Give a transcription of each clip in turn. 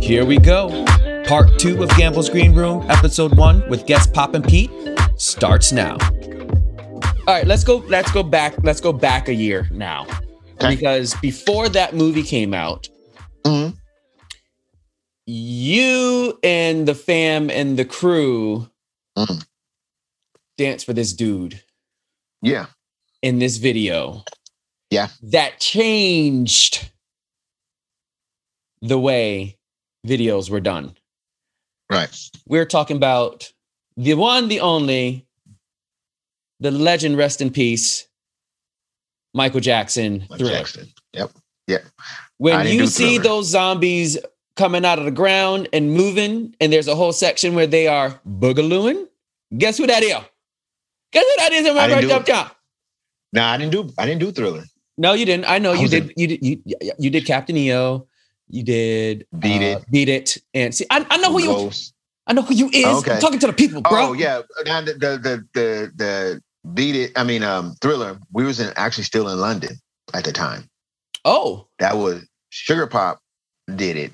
Here we go. Part two of Gamble's Green Room, episode one, with guest Popin' Pete, starts now. All right, let's go. Let's go back. Let's go back a year now, Okay. because before that movie came out, Mhm. you and the fam and the crew Mhm. Danced for this dude Yeah. in this video. Yeah. That changed the way videos were done. Right. We're talking about the one, the only, the legend, rest in peace, Michael Jackson thriller. Jackson. Yep. I When you see Thriller. those zombies coming out of the ground and moving, and there's a whole section where they are boogalooing, guess who that is? Guess is? I didn't do Jump, it. jump. No, I didn't do. I didn't do Thriller. No, you didn't. I know I you did. in- You did. You, you did Captain EO. You did Beat uh, It. Beat it. And see, I, I know who you. Ghost. I know who you is. Okay. I'm talking to the people, bro. Oh yeah. Now the the the the, the beat it. I mean, um, Thriller. We was in, actually still in London at the time. Oh, That was Sugar Pop did it.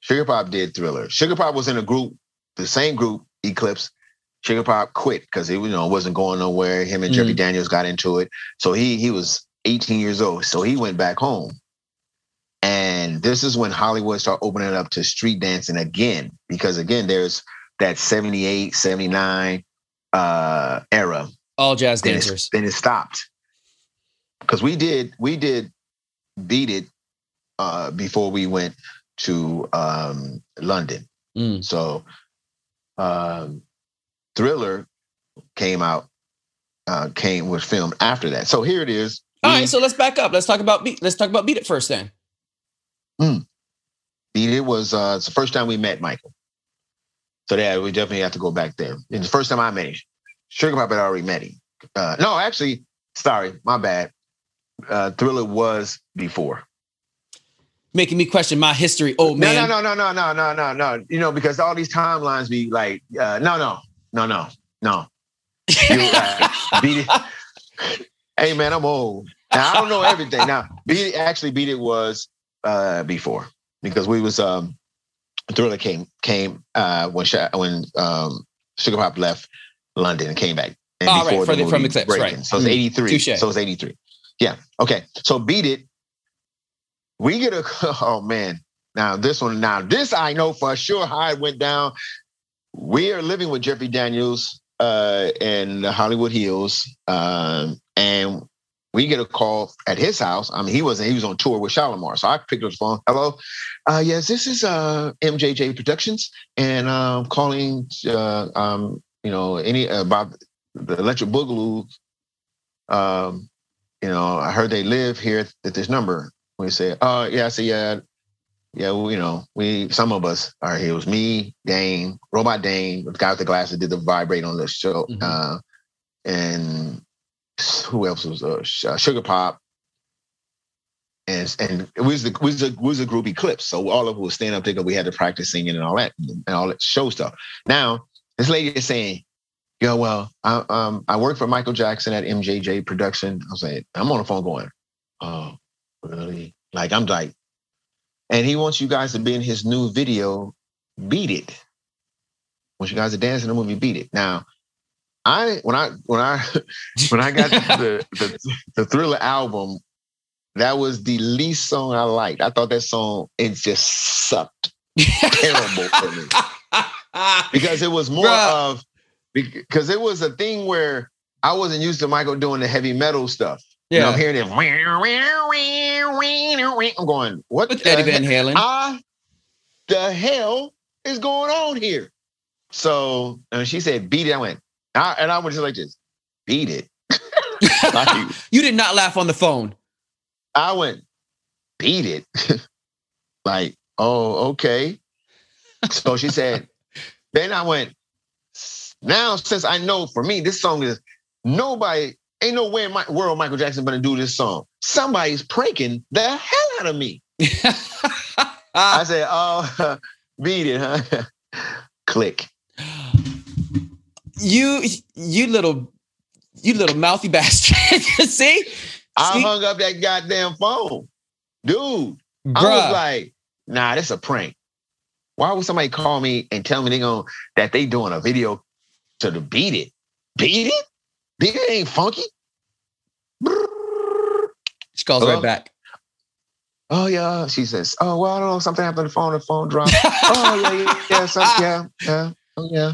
Sugar Pop did Thriller. Sugar Pop was in a group, the same group, Eclipse. Sugar Pop quit because it you know wasn't going nowhere. Him and Jeffrey Daniels got into it. So he he was 18 years old. So he went back home. And this is when Hollywood started opening up to street dancing again. Because again, there's that 78, 79 uh era all jazz then dancers. it, then it stopped because we did we did beat it uh before we went to um london Mm. so um thriller came out uh came was filmed after that so here it is All right, so let's back up. Let's talk about beat. Let's talk about beat it first, then. beat it was uh it's the first time we met michael so yeah we definitely have to go back there and the first time i met him sugar pop had already met him uh no actually sorry my bad uh thriller was before Making me question my history, old man. No, man. no, no, no, no, no, no, no, no. You know, because all these timelines be like, uh, no, no, no, no, no. You, uh, beat it. Hey man, I'm old. Now I don't know everything. Now, beat it actually beat it was uh before because we was um Thriller came came uh when when um Sugar Pop left London and came back. And Oh, right, from the- from movie Eclipse, Breaking. right. So it's Mm, 83. touche. So it's 83. Yeah. Okay. So beat it. We get a oh man. Now this one, now this I know for sure how it went down. We are living with Jeffrey Daniels uh in the Hollywood Hills. Um, and we get a call at his house. I mean, he wasn't, he was on tour with Shalimar. So I picked up the phone. Hello. Uh yes, this is uh MJJ Productions, and I'm calling uh um, you know, any about the electric boogaloo. Um, you know, I heard they live here at this number. We said, oh yeah, I said, yeah, yeah, well, you know, we some of us are here. It was me, Dane, Robot Dane, the guy with the glasses did the vibrate on the show. Mhm. Uh, and who else was uh, uh, Sugar Pop. And, and it was the was a was a group Eclipse, so all of us was standing up thinking we had to practice singing and all that and all that show stuff. Now this lady is saying, "Yo, well, I, um, I work for Michael Jackson at MJJ Production." I was like, "I'm on the phone going, oh, really? Like I'm like, and he wants you guys to be in his new video, Beat It. Wants you guys to dance in the movie Beat It. Now, I when I when I when I got the, the the Thriller album, that was the least song I liked. I thought that song it just sucked terrible for me because it was more Bruh. of because it was a thing where I wasn't used to Michael doing the heavy metal stuff. You know, yeah, I'm hearing it. I'm going, what with the, Eddie Van Halen. ah, the hell is going on here? So and she said, beat it. I went, I, and I went just like this, beat it. Like, you did not laugh on the phone. I went, beat it. like, oh, okay. So she said, then I went, now since I know for me, this song is nobody, ain't no way in my world Michael Jackson gonna do this song. Somebody's pranking the hell out of me. I said, oh, beat it, huh? Click. you, you little You little mouthy bastard. See? I See? hung up that goddamn phone. Dude, I was like, nah, this a prank. Why would somebody call me and tell me they going that they doing a video to the beat it? Beat it? It ain't funky. she calls Hello? right back. Oh yeah. She says, Oh, well, I don't know. Something happened to the phone, the phone dropped. oh yeah, yeah, yeah, some, yeah, yeah, oh yeah.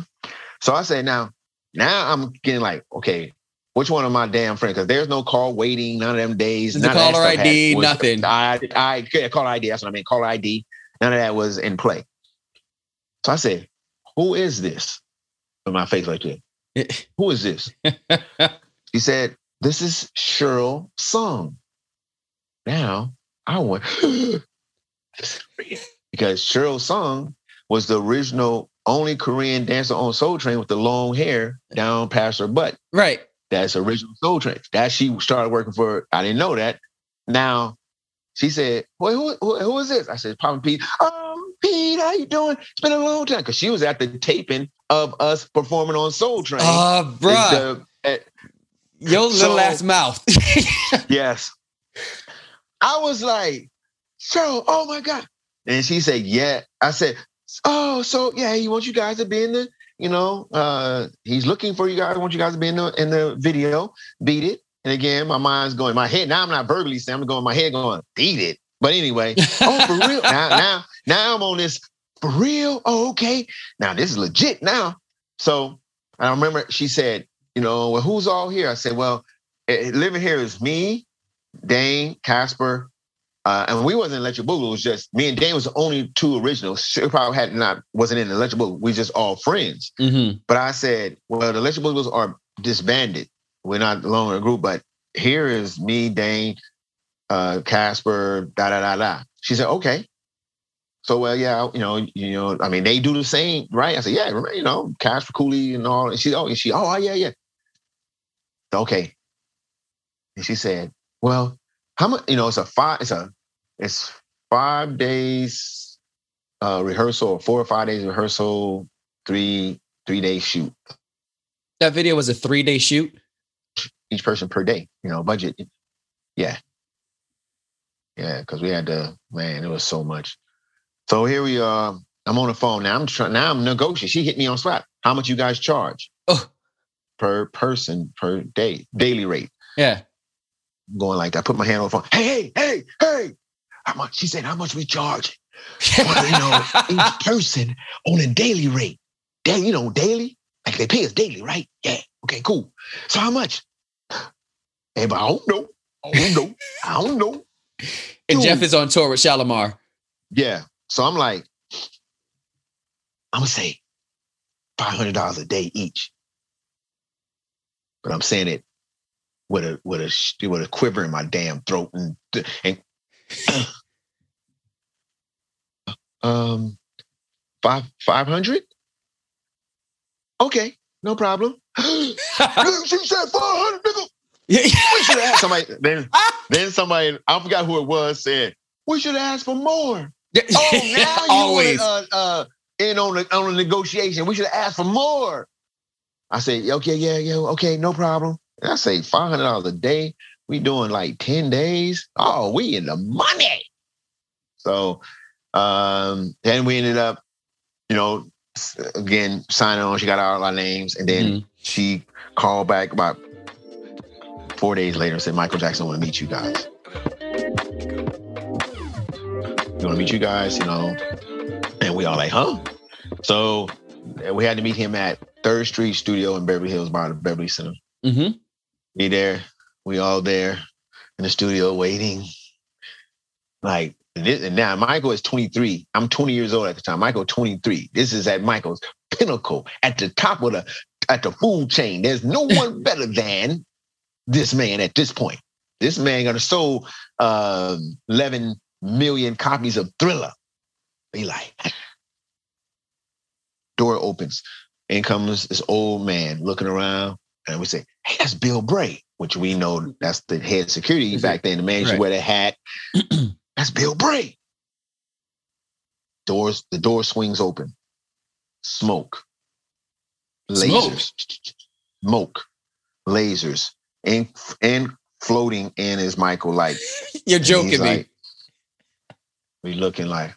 So I say now, now I'm getting like, okay, which one of my damn friends? Because there's no call waiting, none of them days. The none of that caller ID, was- nothing. I, I, yeah, caller ID. That's what I mean. Caller ID. None of that was in play. So I said, who is this? With my face like that. Who is this? He said, this is Cheryl Song. Now I went, because Cheryl Song was the original only Korean dancer on Soul Train with the long hair down past her butt. right. That's original Soul Train. That she started working for. I didn't know that. Now she said, "Well, who, who, who is this?" I said, "Papa Pete." Um, Pete, how you doing? It's been a long time because she was at the taping of us performing on Soul Train. Uh, bruh. The- eh, Your little ass mouth. Yes. I was like, so, oh my God. And she said, yeah. I said, oh, so yeah, he wants you guys to be in the, you know, uh, he's looking for you guys, I want you guys to be in the in the video, beat it. And again, my mind's going, my head, now I'm not verbally saying, I'm going, my head going, beat it. But anyway, oh, for real. Now, now, now I'm on this for real. Oh, okay. Now this is legit now. So I remember she said, you know, well, who's all here? I said, well, eh, living here is me, Dane, Casper, uh, and we wasn't in Electric Boogaloo. It was just me and Dane was the only two originals. She probably had not wasn't in Electric Boogaloo. We just all friends. mm-hmm. But I said, well, the Electric Boogaloos are disbanded. We're not longer a group, but here is me, Dane, uh, Casper, da da da da. She said, okay. So well, yeah, you know, you know, I mean, they do the same, right? I said, yeah, you know, Casper Cooley and all. And she, oh, and she, oh, yeah, yeah. Okay. And she said, well, how much? You know, it's a five. It's a, it's five days uh, rehearsal, four or five days rehearsal, three three day shoot. That video was a three day shoot. each person per day, you know, budget. Yeah. Yeah, because we had to, man, it was so much. So here we are. I'm on the phone now. I'm trying now I'm negotiating. She hit me on spot. How much you guys charge? Oh. Per person per day, daily rate. Yeah. I'm going like that. I put my hand on the phone. Hey, hey, hey, hey. How much? She said, how much we charge? Well, you know, each person on a daily rate. Day, you know, daily. Like they pay us daily, right? Yeah. Okay, cool. So how much? Hey, but I don't know. I don't know. I don't know. and Dude. Jeff is on tour with Shalimar. Yeah. So I'm like, I'm gonna say five hundred dollars a day each. But I'm saying it with a with a with a quiver in my damn throat and and um five five hundred. Okay, no problem. she said five hundred, nigga. We should have asked somebody. Then then somebody I forgot who it was said we should ask for more. Oh, now you Always. want uh, uh, in on the on the negotiation. We should ask for more. I say, okay, yeah, yeah, okay, no problem. And I say five hundred dollars a day. We doing like ten days. Oh, we in the money. So, um, then we ended up, you know, again signing on. She got all our names, and then Mhm. she called back about four days later and said, Michael Jackson want to meet you guys. Want to meet you guys, you know. And we all like, huh? So uh, we had to meet him at Third Street Studio in Beverly Hills by the Beverly Center. Mhm. Be there. We all there in the studio waiting. Like this, and now Michael is 23. I'm 20 years old at the time. Michael 23. This is at Michael's pinnacle, at the top of the at the food chain. There's no one better than this man at this point. This man gonna sold um, 11 million copies of Thriller. Be like, door opens, in comes this old man looking around, and we say, "Hey, that's Bill Bray," which we know that's the head security back then. The man used to Right. wear that hat. that's Bill Bray. Doors, the door swings open. Smoke. Smoke? Lasers. Smoke. lasers and and floating in is Michael like You're joking me. like, we looking like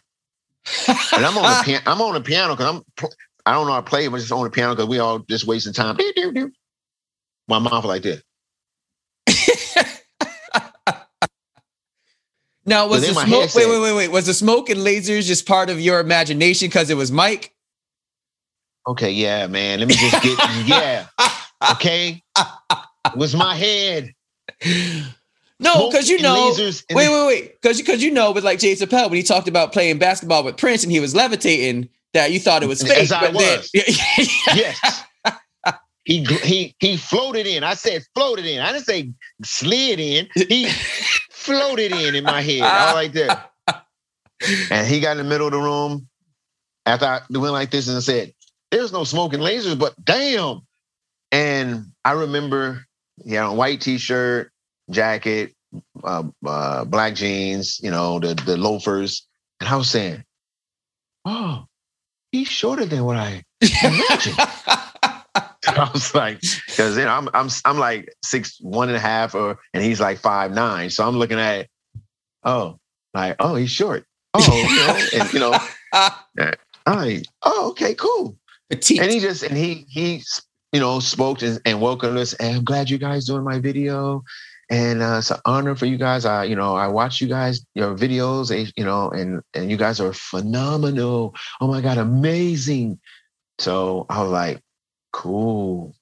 and I'm on the piano. I'm on the piano because I'm. pl- I don't know how to play, but just on the piano because we all just wasting time. Doo, doo, doo. My mouth like this. now was the smoke wait, wait, wait, wait. Was the smoke and lasers just part of your imagination because it was Mike? Okay, yeah, man. Let me just get yeah. Okay, it was my head. No, because you know. Wait, wait, wait. Because because you know, with like Jay Chappelle, when he talked about playing basketball with Prince and he was levitating, that you thought it was fake. As I but then- was. Yes. He he he floated in. I said floated in. I didn't say slid in. He floated in in my head. All like that. And he got in the middle of the room after I went like this and said, "There's no smoking lasers, but damn." And I remember he had a white t-shirt, jacket, uh, uh, black jeans, you know, the the loafers, and I was saying, "Oh, he's shorter than what I imagined." I was like, because you know, I'm I'm I'm like six one and a half, or and he's like five nine. So I'm looking at, oh, like oh he's short. Oh, you know, and you know, like, oh okay, cool. Petite. And he just and he he you know spoke and, and welcomed us. And I'm glad you guys doing my video. And uh, it's an honor for you guys. I, you know, I watch you guys your videos, eh, you know, and and you guys are phenomenal. Oh my god, amazing! So I was like, cool,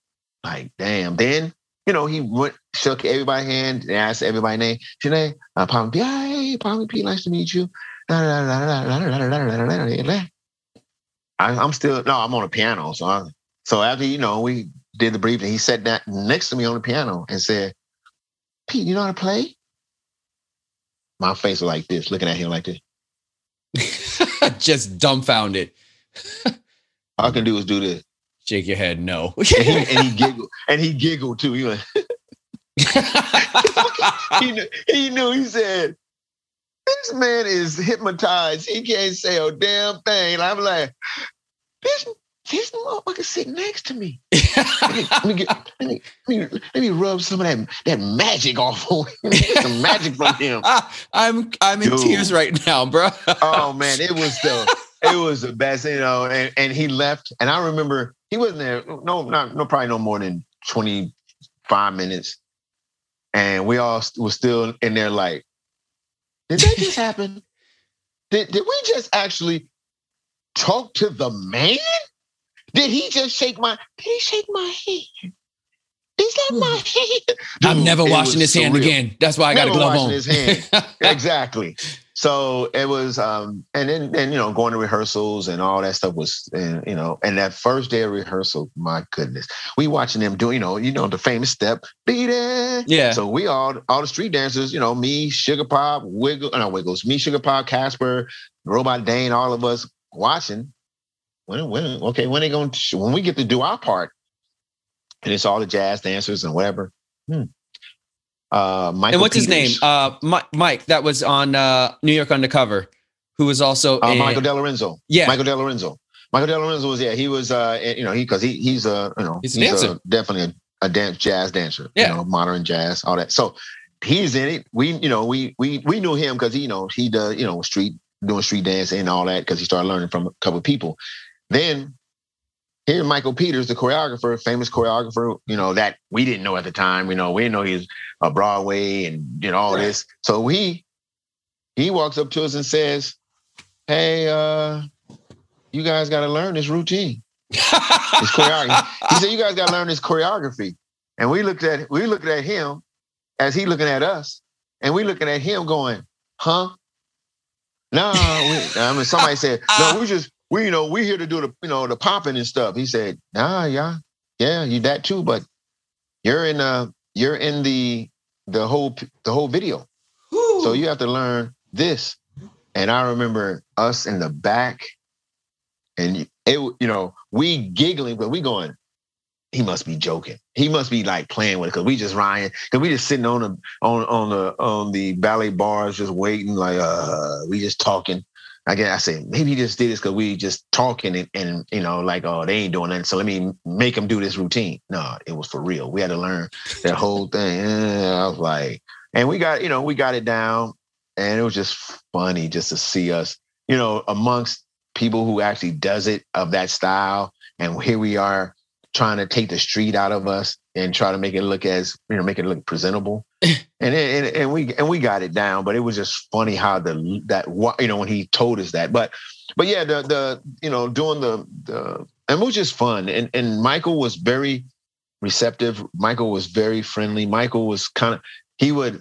like damn. Then you know he went shook everybody's hand and asked everybody's name. Janae, uh, Palmy P, hey, P, nice to meet you. I'm still no, I'm on a piano. So I, so after you know we did the briefing, he sat down next to me on the piano and said, "Pete, you know how to play?" My face was like this, looking at him like this. just dumbfounded. All I can do is do this, Shake your head, no. and he, and he giggled, and he giggled too. He went, he knew, he knew. He said, "This man is hypnotized. He can't say a damn thing." And I'm like, "This this motherfucker sitting next to me. Let me, let me get, let me, let me, let me rub some of that that magic off on him. Get some magic from him." I'm I'm in Dude. tears right now, bro. oh man, it was the it was the best, you know. And, and he left, and I remember he wasn't there. No, not no, probably no more than twenty five minutes, and we all was still in there like, did that just happen? Did did we just actually talk to the man? Did he just shake my? Did he shake my hand? Is that my hand? I'm never washing was his hand again. That's why I got a glove on. his hand. exactly. So it was, um, and then, then you know, going to rehearsals and all that stuff was, and you know, and that first day of rehearsal, my goodness, we watching them do, you know, you know, the famous step, beat it. Yeah. So we all, all the street dancers, you know, me, Sugar Pop, Wiggle, no Wiggles, me, Sugar Pop, Casper, Robot Dane, all of us watching. When, when, okay, when they going to, when we get to do our part, and it's all the jazz dancers and whatever. Hmm. Uh, Michael and what's his name? Uh, Mi- Mike. That was on uh, New York Undercover. Who was also Uh, in- Michael delorenzo yeah. Michael delorenzo Michael delorenzo was yeah. He was uh you know he because he he's a you know He's a dancer. definitely a, a dance jazz dancer. Yeah. You know modern jazz all that. So he's in it. We you know we we we knew him because he you know he does you know street doing street dancing and all that because he started learning from a couple of people. Then here Michael Peters, the choreographer, famous choreographer, you know that we didn't know at the time. You know we didn't know he was a Broadway and you know all Right. this. So he he walks up to us and says, "Hey, uh." you guys got to learn this routine. This choreography. he said, you guys got to learn this choreography. And we looked at we looked at him as he looking at us, and we looking at him going, huh? No, we, I mean somebody said, no, we just we you know we here to do the you know the popping and stuff. He said, nah, yeah, yeah, you that too, but you're in uh you're in the the whole the whole video. So you have to learn this. And I remember us in the back, and it, you know, we giggling, but we going, he must be joking. He must be like playing with it because we just Ryan, because we just sitting on the on on the on the ballet bars, just waiting, like uh, we just talking. I guess I said maybe he just did this because we just talking and, and you know like oh they ain't doing nothing so let me make them do this routine. No, it was for real. We had to learn that whole thing. I was like, and we got you know we got it down, and it was just funny just to see us you know amongst people who actually does it of that style, and here we are trying to take the street out of us and try to make it look as you know make it look presentable. And, and and we and we got it down but it was just funny how the that you know when he told us that. But but yeah the the you know doing the the and it was just fun. And and michael was very receptive. Michael was very friendly. Michael was kind of he would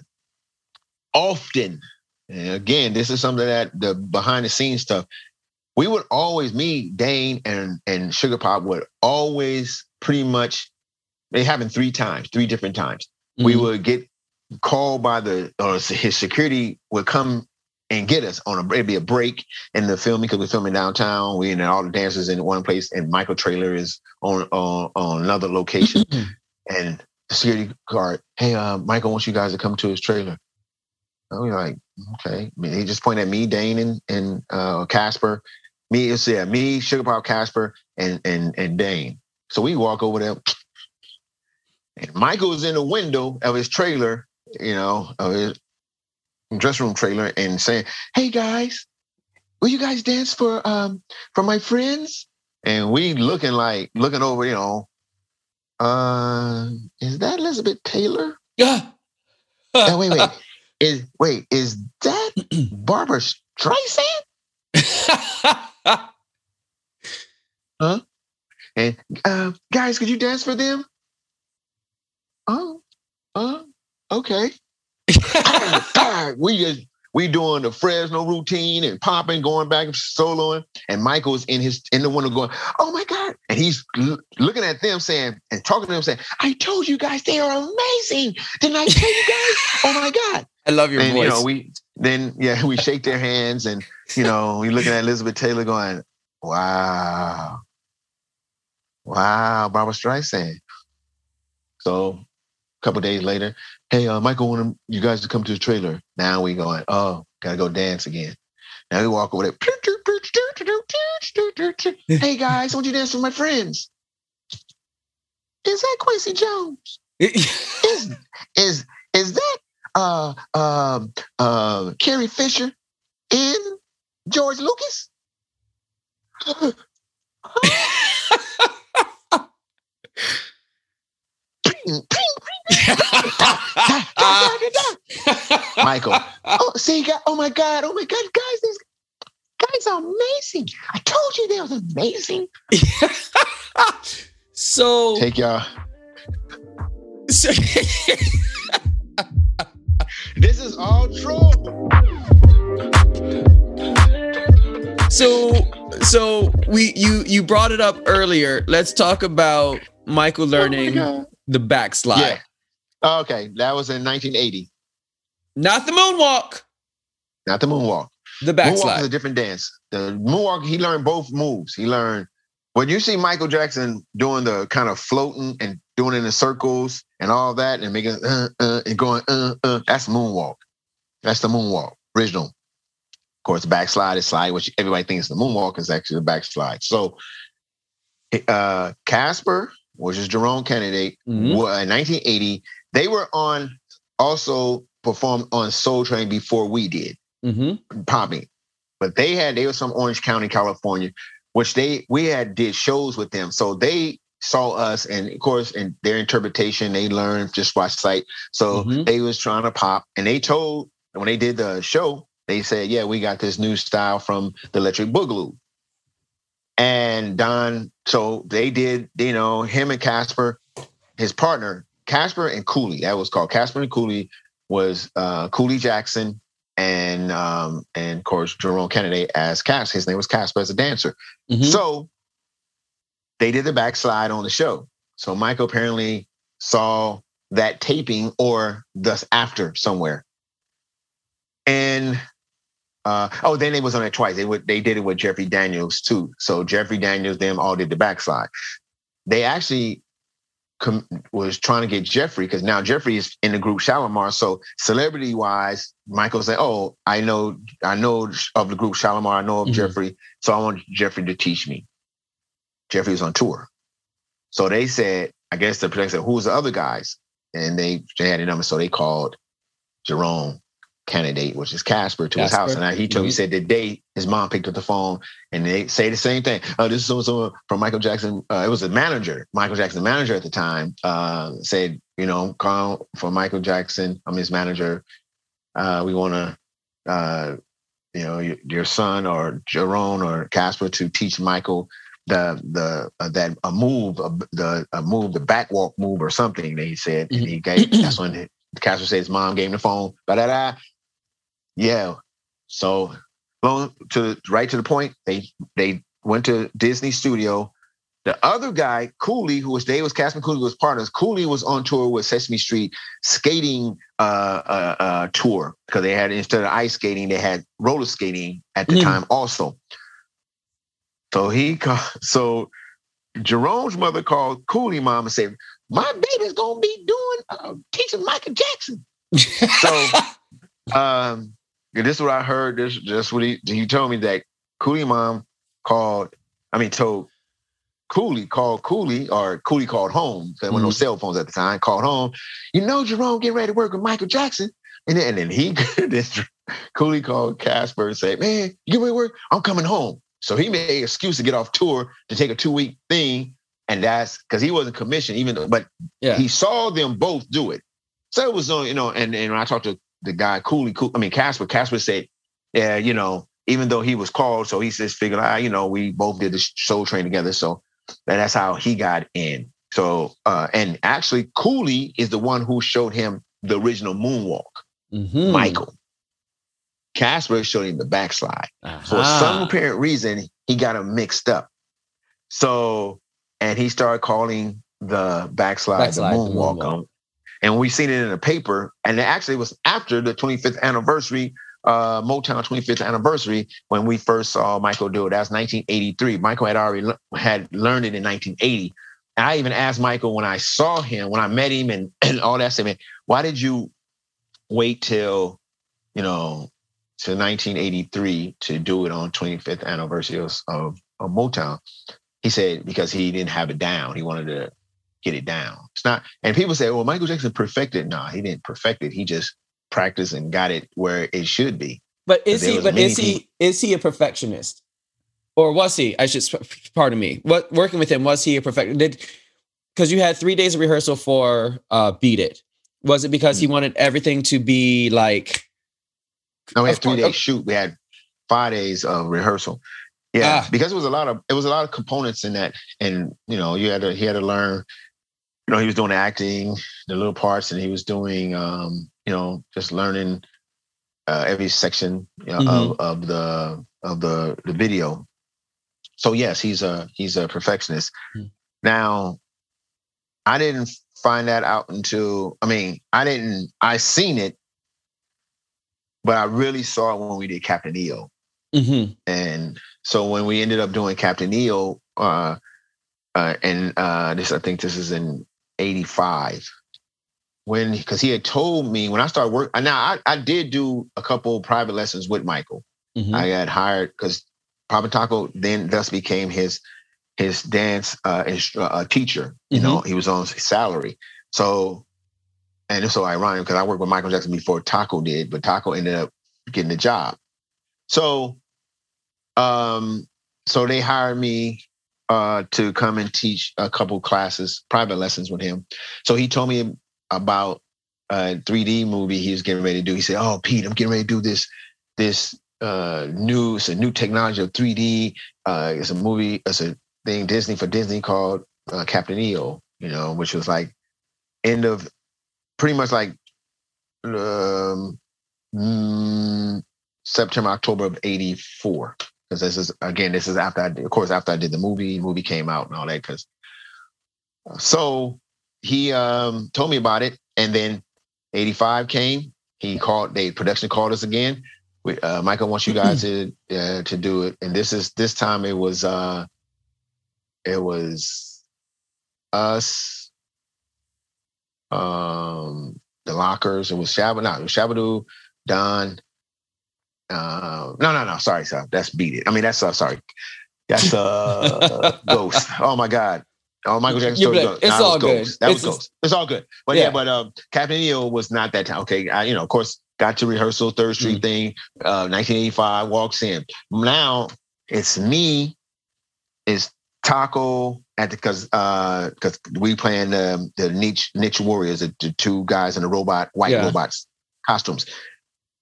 often and again this is something that the behind the scenes stuff we would always me dane and and sugar pop would always pretty much it happened three times three different times mm-hmm. we would get called by the or his security would come and get us on a it'd be a break in the filming because we're filming downtown. We and all the dancers in one place, and Michael Trailer is on on, on another location. and the security guard, hey, uh, Michael wants you guys to come to his trailer. And we're like, okay. I mean, he just pointed at me, Dane, and and uh, Casper. Me, it's yeah, me, Sugar Pop, Casper, and and and Dane. So we walk over there. And Michael's in the window of his trailer you know, of his dressing room trailer and saying, "Hey guys, will you guys dance for um for my friends?" And we looking like looking over, you know, uh, is that Elizabeth Taylor? Yeah. oh, wait, wait. Is wait, is that Barbra Streisand? huh? And uh, guys, could you dance for them? Oh, uh, okay. we just we doing the Fresno routine and popping, going back and soloing, and Michael's in his in the window going, "Oh my god!" And he's l- looking at them saying and talking to them saying, "I told you guys they are amazing. Didn't I tell you guys? oh my god!" I love your and, voice. You know, we then yeah we shake their hands and you know we looking at Elizabeth Taylor going, "Wow, wow, Barbra Streisand." So a couple days later, hey, uh, Michael wanted you guys to come to the trailer. Now we going, oh, gotta go dance again. Now we walk over there. hey guys, I want you to dance with my friends. Is that Quincy Jones? is is is that uh uh uh Carrie Fisher in George Lucas? Michael. Oh, see, oh my God, oh my God, guys, these guys are amazing. I told you they was amazing. so take y'all. So, this is all true. So so we you you brought it up earlier. Let's talk about Michael oh learning oh the backslide. Yeah. Okay, that was in 1980. Not the moonwalk. Not the moonwalk. The backslide. Moonwalk is a different dance. The moonwalk, he learned both moves. He learned when you see Michael Jackson doing the kind of floating and doing it in circles and all that and making uh, uh, and going uh, uh, that's moonwalk. That's the moonwalk original. Of course, backslide is slide, which everybody thinks the moonwalk is actually the backslide. So, uh, Casper, which is Jerome Kennedy, mm-hmm. in 1980, they were on also performed on Soul Train before we did, mm-hmm. popping. But they had they were from Orange County, California, which they we had did shows with them. So they saw us, and of course, in their interpretation, they learned just watch sight. So mm-hmm. they was trying to pop, and they told when they did the show, they said, "Yeah, we got this new style from the Electric Boogaloo." And Don, so they did, you know, him and Casper, his partner, Casper and Cooley. That was called Casper and Cooley was uh, Cooley Jackson and um, and of course Jerome Kennedy as Casper. His name was Casper as a dancer. Mm-hmm. So they did the backslide on the show. So Michael apparently saw that taping or thus after somewhere. And uh, oh, then they was on it twice. They would they did it with Jeffrey Daniels too. So Jeffrey Daniels, them all did the backslide. They actually com- was trying to get Jeffrey because now Jeffrey is in the group Shalimar. So celebrity wise, Michael said, "Oh, I know, I know of the group Shalimar. I know of Mhm. Jeffrey, so I want Jeffrey to teach me." Jeffrey was on tour, so they said, "I guess the producer said, who's the other guys?" And they they had a number, so they called Jerome Kennedy, which is Casper, to his house. Casper. And he told me, he said the day his mom picked up the phone and they say the same thing. Oh, this is so so from Michael Jackson. Uh, it was a manager, Michael Jackson, the manager at the time, uh, said, you know, call for Michael Jackson. I'm his manager. Uh, we want to, uh, you know, your, your son or Jerome or Casper to teach Michael the the uh, that a move, a, the a move, the backwalk move or something. They said, and he gave. that's when Casper said his mom gave him the phone. Da da da. Yeah. So long to right to the point. They they went to Disney Studio. The other guy, Cooley, who was they was Casper Cooley was partners. Cooley was on tour with Sesame Street skating uh, uh, uh, tour because they had instead of ice skating, they had roller skating at the Mm. time also. So he so Jerome's mother called Cooley mom and said, "My baby's gonna be doing uh, teaching Michael Jackson." So um, this is what I heard. This just what he he told me that Cooley mom called. I mean, told Cooley called Cooley or Cooley called home. There were no Mhm. cell phones at the time. Called home. You know, Jerome getting ready to work with Michael Jackson. And then, and then he this Cooley called Casper and said, "Man, you get ready to work? I'm coming home." So he made an excuse to get off tour to take a two week thing, and that's because he wasn't commissioned. Even though, but Yeah. he saw them both do it. So it was on, you know, and, and when I talked to the guy Cooley, Cool, I mean Casper, Casper said, yeah, you know, even though he was called, so he just figured, ah, you know, we both did the soul train together. So and that's how he got in. So uh and actually Cooley is the one who showed him the original moonwalk, Mhm. Michael. Casper showed him the backslide. For some apparent reason, he got them mixed up. So, and he started calling the backslide, Backslide, the the moonwalk. And we seen it in the paper. And it actually was after the 25th anniversary, uh, Motown 25th anniversary, when we first saw Michael do it. That's 1983. Michael had already le- had learned it in 1980. And I even asked Michael when I saw him, when I met him and, and all that, said, man, why did you wait till, you know, to 1983 to do it on 25th anniversary of, of Motown. He said because he didn't have it down. He wanted to get it down. It's not, and people say, well, Michael Jackson perfected. No, he didn't perfect it. He just practiced and got it where it should be. But is he? But is he? Is he a perfectionist, or was he? I should. Pardon me. What working with him was he a perfect? Did because you had three days of rehearsal for uh, "Beat It." Was it because he Hmm. wanted everything to be like? No, we had three days shoot. We had five days of rehearsal. Yeah, Ah. because it was a lot of it was a lot of components in that, and you know, you had to he had to learn. You know, he was doing acting, the little parts, and he was doing, um, you know, just learning uh, every section you know, Mhm. of of the of the the video. So yes, he's a he's a perfectionist. Hmm. Now, I didn't find that out until I mean, I didn't I seen it, but I really saw it when we did Captain EO. Mhm. And so when we ended up doing Captain EO, uh, uh, and uh, this I think this is in '85, when because he had told me when I started work. Now I, I did do a couple private lessons with Michael. Mhm. I got hired because Papa Taco then thus became his his dance uh, instru- uh, teacher. You know, he was on salary. So, and it's so ironic because I worked with Michael Jackson before Taco did, but Taco ended up getting the job. So, um, so they hired me uh, to come and teach a couple classes, private lessons with him. So he told me about a 3D movie he was getting ready to do. He said, "Oh, Pete, I'm getting ready to do this this uh, new it's a new technology of 3D. Uh, it's a movie. It's a thing Disney for Disney called uh, Captain EO. You know, which was like end of pretty much like um, mm, September October of '84. Because this is again, this is after I did, of course after I did the movie. Movie came out and all that. Because so he um, told me about it, and then '85 came. He called. They production called us again. We, uh, Michael wants you guys to uh, to do it, and this is this time it was uh, it was us, um, the Lockers. It was Shabba, no, it was Shabadoo, Don. Uh, no, no, no. Sorry, sorry. That's beat it. I mean, that's uh, sorry. That's uh, Ghost. Oh my God. Oh, Michael Jackson. Story, Ghost. It's all good. Ghost. That it's was Ghost. It's all good. But yeah, yeah but um, Captain EO was not that time. Okay, I, you know, of course, got to rehearsal, Third Street mm-hmm. thing. Uh, 1985 walks in. Now it's me. It's Taco at the because uh because we playing the the niche niche warriors, the, the two guys in the robot white yeah. robots costumes.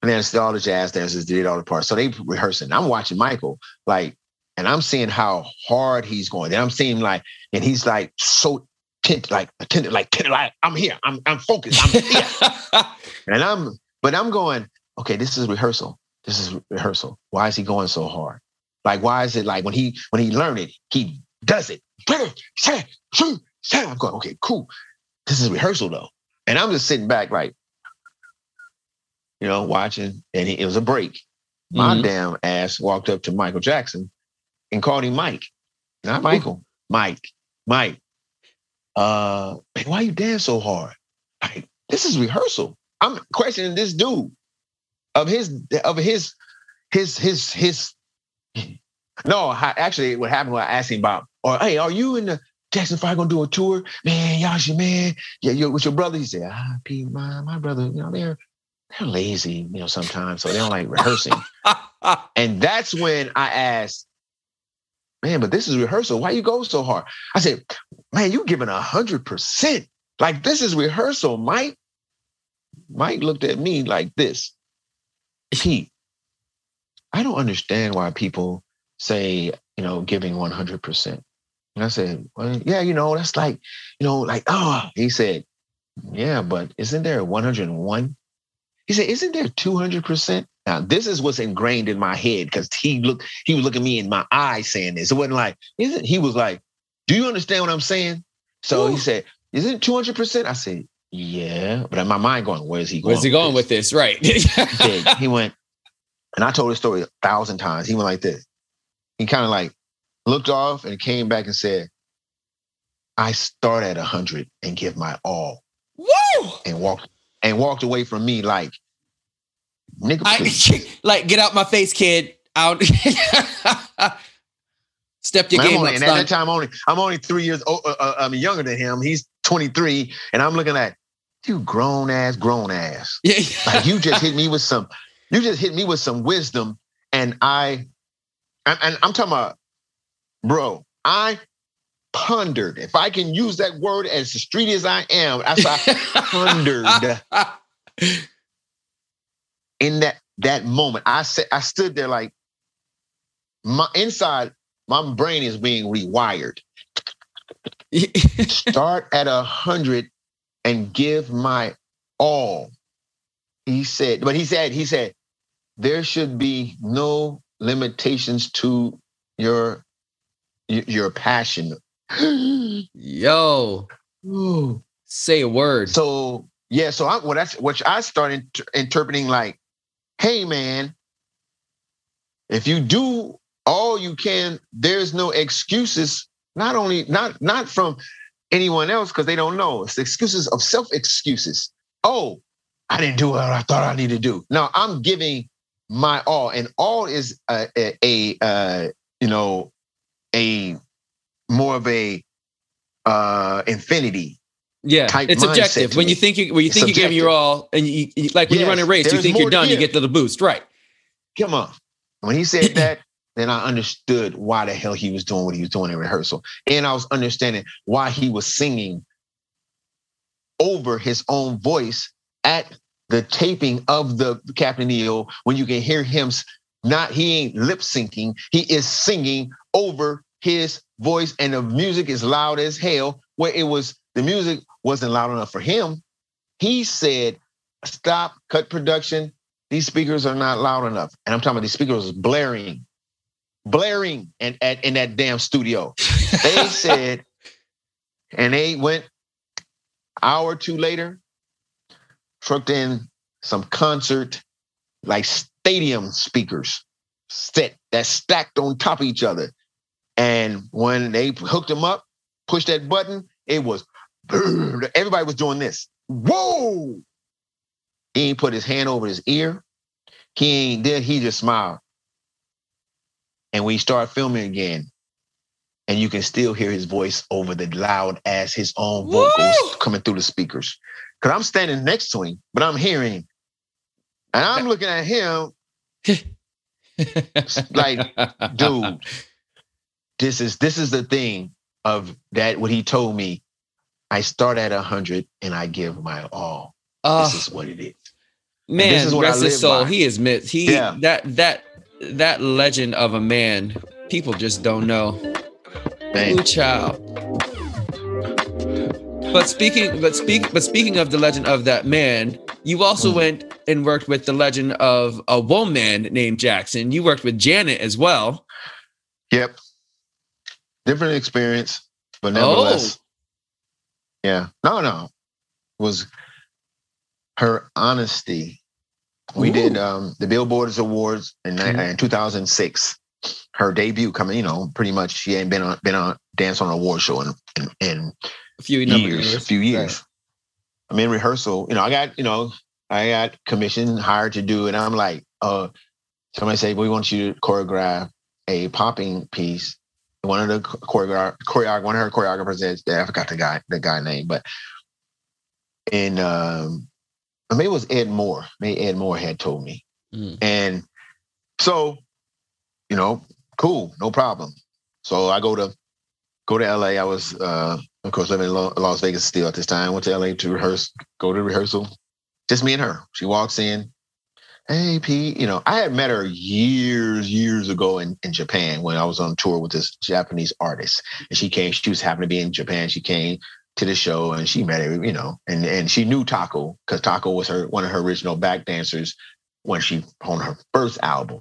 And then all the jazz dancers did all the parts. So they rehearsing. I'm watching Michael, like, and I'm seeing how hard he's going. And I'm seeing like, and he's like so tent, like attentive, like tent, like I'm here. I'm I'm focused. I'm here. and I'm, but I'm going, okay, this is rehearsal. This is rehearsal. Why is he going so hard? Like, why is it like when he when he learned it, he does it. I'm going, okay, cool. This is rehearsal though. And I'm just sitting back like, you know, watching, and it was a break. My mm-hmm. damn ass walked up to Michael Jackson and called him Mike. Not Michael, Mike, Mike. Uh, man, why you dance so hard? Like, this is rehearsal. I'm questioning this dude of his of his his his his no, actually, what happened was I asked him about, or hey, are you in the Jackson Five gonna do a tour? Man, y'all should, man. Yeah, you with your brother. He said, ah, Pete, my, my brother, you know, they're they're lazy, you know, sometimes. So they don't like rehearsing. and that's when I asked, man, but this is rehearsal. Why you go so hard? I said, man, you giving a hundred percent. Like this is rehearsal, Mike. Mike looked at me like this. Pete, I don't understand why people say, you know, giving 100%. And I said, well, yeah, you know, that's like, you know, like, oh, he said, yeah, but isn't there 101? He said, isn't there 200%? Now, this is what's ingrained in my head because he looked, he was looking me in my eyes saying this. It wasn't like, isn't, he was like, do you understand what I'm saying? So Ooh. he said, isn't 200%? I said, yeah. But in my mind going, where's he going? Where's he going with this? With this? Right. he, he went, and I told the story a thousand times. He went like this he kind of like looked off and came back and said, I start at a hundred and give my all. Woo! And walked and walked away from me like, nigga, I, like get out my face, kid. Out. Step your Man, game only, up. And at that time, only I'm only three years old, uh, uh, I'm younger than him. He's 23, and I'm looking at you, grown ass, grown ass. Yeah. like you just hit me with some, you just hit me with some wisdom, and I and, and I'm talking about, bro, I pondered. If I can use that word as street as I am, as I pondered in that that moment. I said I stood there like my inside, my brain is being rewired. Start at a hundred and give my all. He said, but he said, he said, there should be no limitations to your your passion. Yo, Ooh. say a word. So yeah, so I what I what I started interpreting like, hey man, if you do all you can, there's no excuses. Not only not not from anyone else because they don't know. It's excuses of self excuses. Oh, I didn't do what I thought I needed to do. Now I'm giving my all, and all is a, a, a uh, you know a more of a uh, infinity. Yeah, it's objective. When you think you when you it's think you give your all, and you, you like when yes, you run a race, you think you're done, you get to the boost, right? Come on. When he said that, then I understood why the hell he was doing what he was doing in rehearsal, and I was understanding why he was singing over his own voice at the taping of the Captain EO when you can hear him not he ain't lip syncing, he is singing over his voice, and the music is loud as hell. Where it was the music wasn't loud enough for him. He said, "Stop, cut production. These speakers are not loud enough." And I'm talking about these speakers blaring, blaring, and at in that damn studio. they said, and they went hour or two later trucked in some concert, like stadium speakers set that stacked on top of each other. And when they hooked him up, pushed that button, it was everybody was doing this. Whoa! He ain't put his hand over his ear. he ain't there. He just smiled. And we start filming again, and you can still hear his voice over the loud as his own vocals Woo! coming through the speakers. Cause I'm standing next to him, but I'm hearing him. And I'm looking at him like, dude, this is this is the thing of that what he told me. I start at a hundred and I give my all. Oh, This is what it is. man, this is what I rest his soul. by. He is mit- he Yeah. that that that legend of a man. People just don't know. Man. Ooh, child. But speaking, but speak, but speaking of the legend of that man, you also Mhm. went and worked with the legend of a woman named Jackson. You worked with Janet as well. Yep. Different experience, but Oh. nevertheless. Yeah. No, no. It was her honesty. We Ooh. did um, the Billboard's Awards in, Mhm. in 2006. Her debut coming, you know, pretty much she ain't been on been on dance on an award show in in, in A few number years, a few years. Right. I'm in rehearsal. You know, I got, you know, I got commissioned, hired to do it. And I'm like, uh, somebody say, we want you to choreograph a popping piece. One of the choreograph, choreograph one of her choreographers is, I forgot the guy, the guy name, but and um, maybe it was Ed Moore. Maybe Ed Moore had told me. Mm. And so, you know, cool, no problem. So I go to go to LA. I was uh of course living in Las Vegas still at this time. Went to LA to rehearse, go to rehearsal. Just me and her. She walks in. Hey Pete, you know, I had met her years, years ago in, in Japan when I was on tour with this Japanese artist. And she came, she was happened to be in Japan. She came to the show and she met her, you know, and, and she knew Taco because Taco was her one of her original back dancers when she on her first album.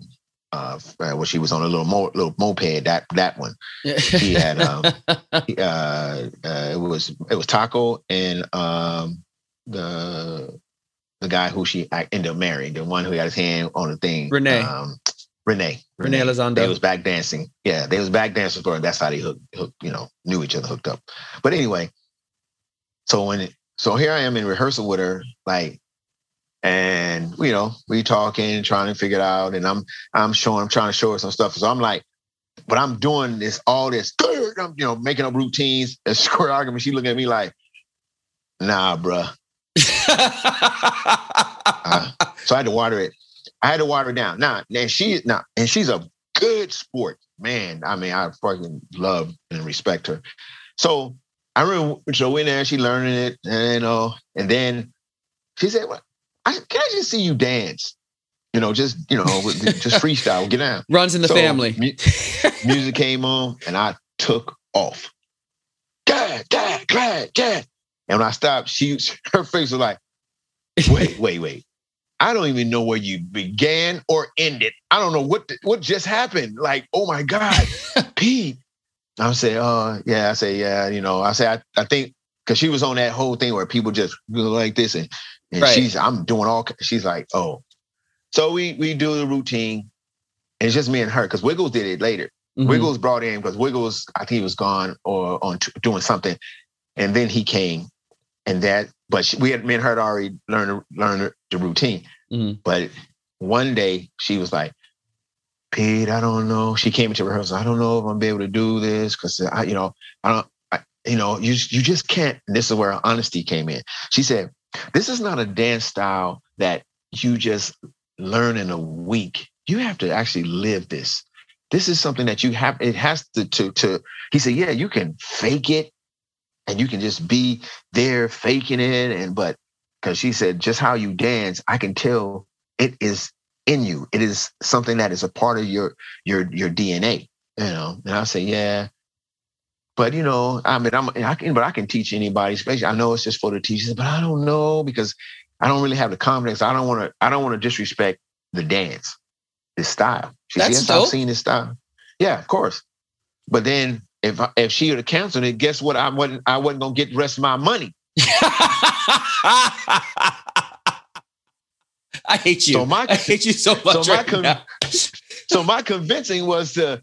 Uh, when she was on a little mo- little moped, that that one she had um, uh, uh, it was it was Taco and um, the the guy who she I ended up marrying, the one who had his hand on the thing, Renee. um, Renee, Renee Elizondo. They was back dancing. Yeah, they was back dancing for, and that's how they hooked, hooked, you know, knew each other, hooked up. But anyway, so when so here I am in rehearsal with her, like, and you know, we talking, trying to figure it out, and I'm I'm showing, I'm trying to show her some stuff. So I'm like, but I'm doing this, all this, I'm you know, making up routines, and choreography. She looking at me like, nah, bruh. Uh, so I had to water it. I had to water it down. Now, and she now, and she's a good sport, man. I mean, I fucking love and respect her. So I remember, so in there, she learning it, and you know, and then she said, well, I, "Can I just see you dance? You know, just you know, just freestyle, get down." Runs in the So, family. mu- music came on, and I took off. God, God, God, God. And when I stopped, she her face was like, wait, wait, wait. I don't even know where you began or ended. I don't know what the- what just happened. Like, oh my God, Pete. I say, uh, yeah. I say, yeah. You know, I say, I, I think because she was on that whole thing where people just go like this, and and Right. she's, I'm doing all. She's like, oh. So we we do the routine. And it's just me and her because Wiggles did it later. Mhm. Wiggles brought in because Wiggles, I think he was gone or on t- doing something, and then he came, and that. But she, we had me and her had already learned learned the routine. Mhm. But one day she was like, "Pete, I don't know." She came into rehearsal. I don't know if I'm gonna be able to do this because I, you know, I don't. I, you know, you you just can't. And this is where her honesty came in. She said, "This is not a dance style that you just learn in a week. You have to actually live this." this is something that you have it has to to to he said yeah you can fake it and you can just be there faking it and but because she said just how you dance i can tell it is in you. It is something that is a part of your your your dna you know? And i say yeah. But you know i mean i'm i can but i can teach anybody especially i know it's just for the teachers but i don't know because i don't really have the confidence. I don't want to i don't want to disrespect the dance this style. She said yes dope. i've seen this style. Yeah of course. But then if I- if she would have canceled it guess what i wasn't i wasn't gonna get the rest of my money I hate you. So my- I hate you so much so my right con- now. so my convincing was to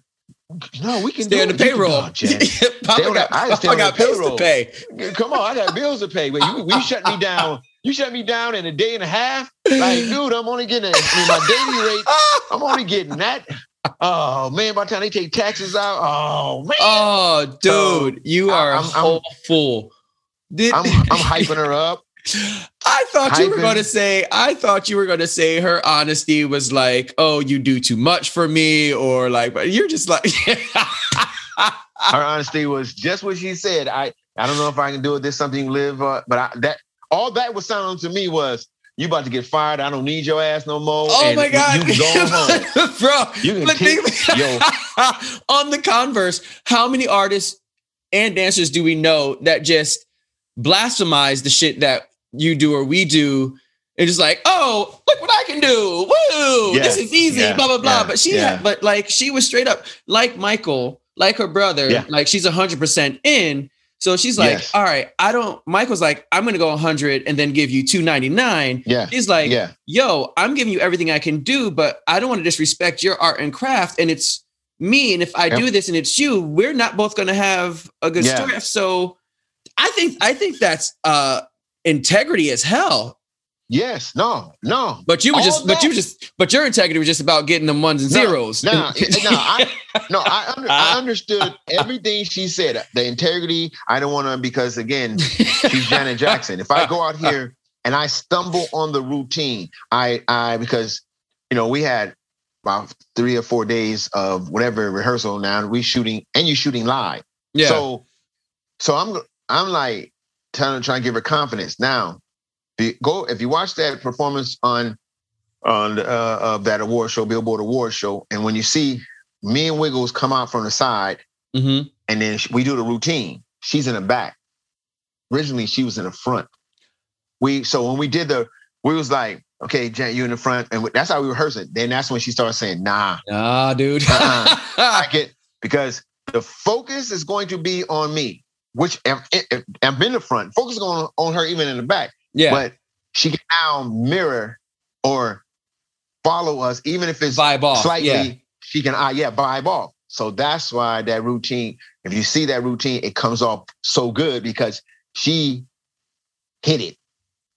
no we can Stay do on the payroll. Papa on got, I Papa on got bills to pay. Come on, I got bills to pay. Wait, you, you shut me down You shut me down in a day and a half. Like, dude, I'm only getting I mean, my daily rate. I'm only getting that. Oh man, by the time they take taxes out, oh man. Oh, dude, so, you are I'm, hopeful. Did, I'm, I'm hyping her up. I thought you were going to say. I thought you were going to say her honesty was like, "Oh, you do too much for me," or like, but you're just like. her honesty was just what she said. I I don't know if I can do it. This something live, uh, but I, that all that was sounding to me was you about to get fired. I don't need your ass no more. Oh my god, you go home, bro. You can keep, yo. on the converse. How many artists and dancers do we know that just blasphemize the shit that you do or we do? And just like, oh, look what I can do. Woo, yeah. this is easy, yeah. blah, blah, blah. Yeah. But she had, but like she was straight up like Michael, like her brother, like she's hundred percent in. So she's like, yes. all right, I don't, Michael's like, I'm going to go 100 and then give you 299. Yeah. He's like, yeah. yo, I'm giving you everything I can do, but I don't want to disrespect your art and craft. And it's me. And if I yep. do this and it's you, we're not both going to have a good yeah. story. So I think, I think that's uh integrity as hell. Yes, no, no. But you were just, but you just, but your integrity was just about getting them ones and zeros. No, no, no, I, no, I, under, I uh-huh. understood everything she said. The integrity. I don't want to because again, she's Janet Jackson. If I go out here and I stumble on the routine, I, I because you know we had about three or four days of whatever rehearsal. Now we shooting and you shooting live. Yeah. So, so I'm, I'm like trying to try and give her confidence now go if you watch that performance on on uh, of that award show, Billboard Award show, and when you see me and Wiggles come out from the side, mm-hmm. and then we do the routine. She's in the back. Originally, she was in the front. We so when we did the, we was like, okay, Jan, you in the front, and that's how we rehearsed it. Then that's when she started saying, nah, nah, dude, uh-uh. I get because the focus is going to be on me, which I'm, I'm in the front. Focus on on her even in the back. Yeah. But she can now mirror or follow us, even if it's vibe off. slightly, yeah. she can, uh, yeah, vibe off. So that's why that routine, if you see that routine, it comes off so good because she hit it.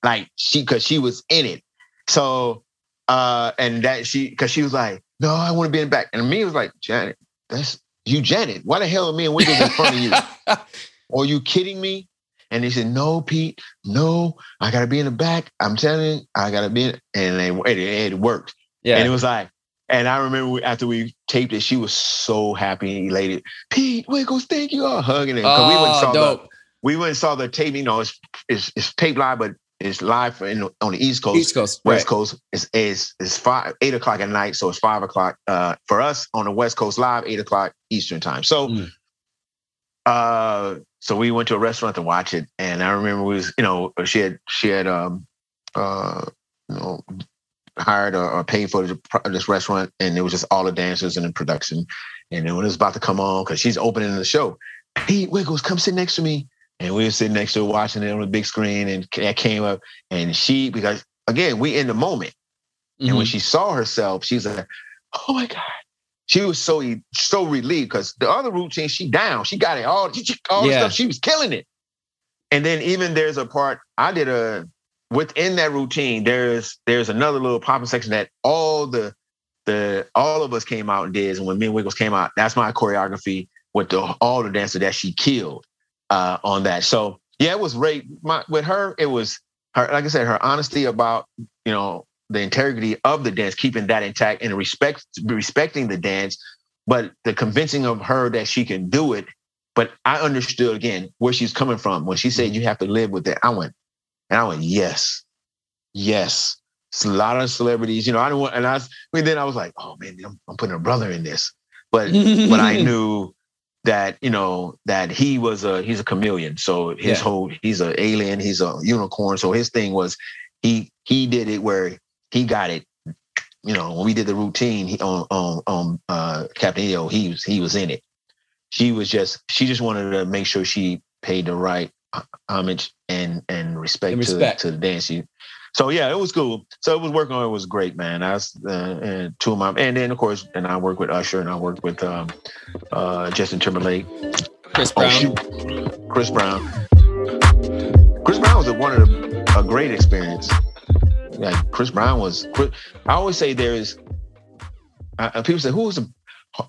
Like she, cause she was in it. So, uh, and that she, cause she was like, no, I want to be in the back. And me was like, Janet, that's you, Janet. Why the hell are me and Wiggles in front of you? are you kidding me? And he said, "No, Pete, no, I gotta be in the back. I'm telling you, I gotta be in." And it, it, it worked. Yeah. And it was like, and I remember after we taped it, she was so happy and elated. Pete Wiggles, thank you all hugging him. Oh, we went and saw dope. the we went saw the tape. You know, it's it's, it's taped live, but it's live for, in, on the East Coast. East Coast, West right. Coast. It's, it's it's five eight o'clock at night, so it's five o'clock uh, for us on the West Coast live, eight o'clock Eastern time. So. Mm. Uh, so we went to a restaurant to watch it, and I remember we was, you know, she had she had um uh you know hired or, or paid for this restaurant, and it was just all the dancers and the production. And then when it was about to come on, because she's opening the show, Pete Wiggles, come sit next to me. And we were sitting next to her watching it on the big screen, and that came up, and she because again we in the moment, mm-hmm. and when mm-hmm. she saw herself, she's like, "Oh my god, she was so so relieved because the other routine she down, she got it all, all yeah. stuff. She was killing it. And then even there's a part I did a within that routine. There's there's another little popping section that all the the all of us came out and did. And when me and Wiggles came out, that's my choreography with the all the dancer that she killed uh, on that. So yeah, it was great. My, with her, it was her. Like I said, her honesty about you know the integrity of the dance, keeping that intact and respect respecting the dance, but the convincing of her that she can do it. But I understood again where she's coming from when she said mm-hmm. you have to live with it. I went, and I went, yes, yes. It's a lot of celebrities, you know. I don't want, and I, I mean, then I was like, oh man, I'm, I'm putting a brother in this, but but I knew that you know that he was a he's a chameleon. So his yeah. whole he's an alien, he's a unicorn. So his thing was he he did it where he got it. You know, when we did the routine he, on on on uh, Captain EO, he was he was in it. She was just she just wanted to make sure she paid the right homage and and respect, and respect. To, to the dance. She, so yeah, it was cool. So it was working on it was great, man. I was uh, and two of my and then of course and I work with Usher and I work with um, uh, Justin Timberlake, Chris Brown, oh, Chris Brown. Chris Brown was a, one of the, a great experience. Like Chris Brown was. I always say there is. Uh, people say who was the,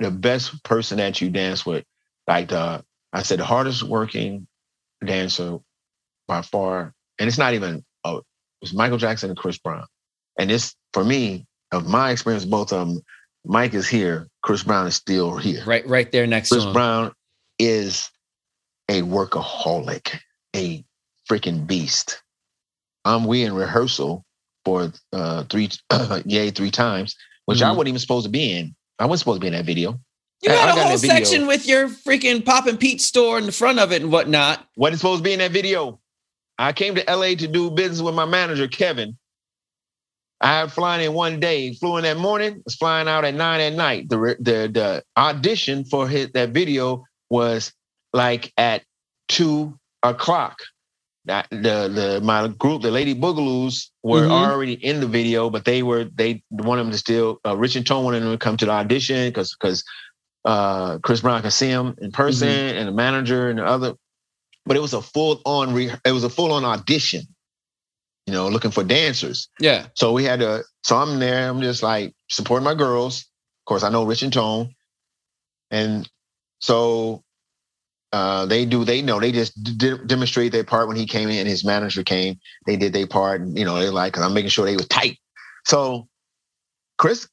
the best person that you dance with? Like the I said, the hardest working dancer by far, and it's not even. It was Michael Jackson and Chris Brown, and this for me of my experience, both of them. Mike is here. Chris Brown is still here. Right, right there next Chris to him. Chris Brown is a workaholic, a freaking beast. Um, we in rehearsal for uh three yay three times, which I Mhm. wasn't even supposed to be in. I wasn't supposed to be in that video. You I- I had a whole section with your freaking Popin' Pete store in the front of it and whatnot. Wasn't supposed to be in that video. I came to LA to do business with my manager, Kevin. I had flying in one day, flew in that morning, was flying out at nine at night. The the the audition for his, that video was like at two o'clock. That the the my group, the Lady Boogaloos, were Mhm. already in the video, but they were they wanted them to still. Uh, Rich and Tone wanted them to come to the audition because because uh, Chris Brown could see him in person and the manager and the other. But it was a full on re- it was a full on audition. You know, looking for dancers. Yeah. So we had to. So I'm there. I'm just like supporting my girls. Of course, I know Rich and Tone, and so uh, they do. They know. They just d- demonstrate their part when he came in. and His manager came. They did their part, and you know they like. I'm making sure they were tight. So Chris,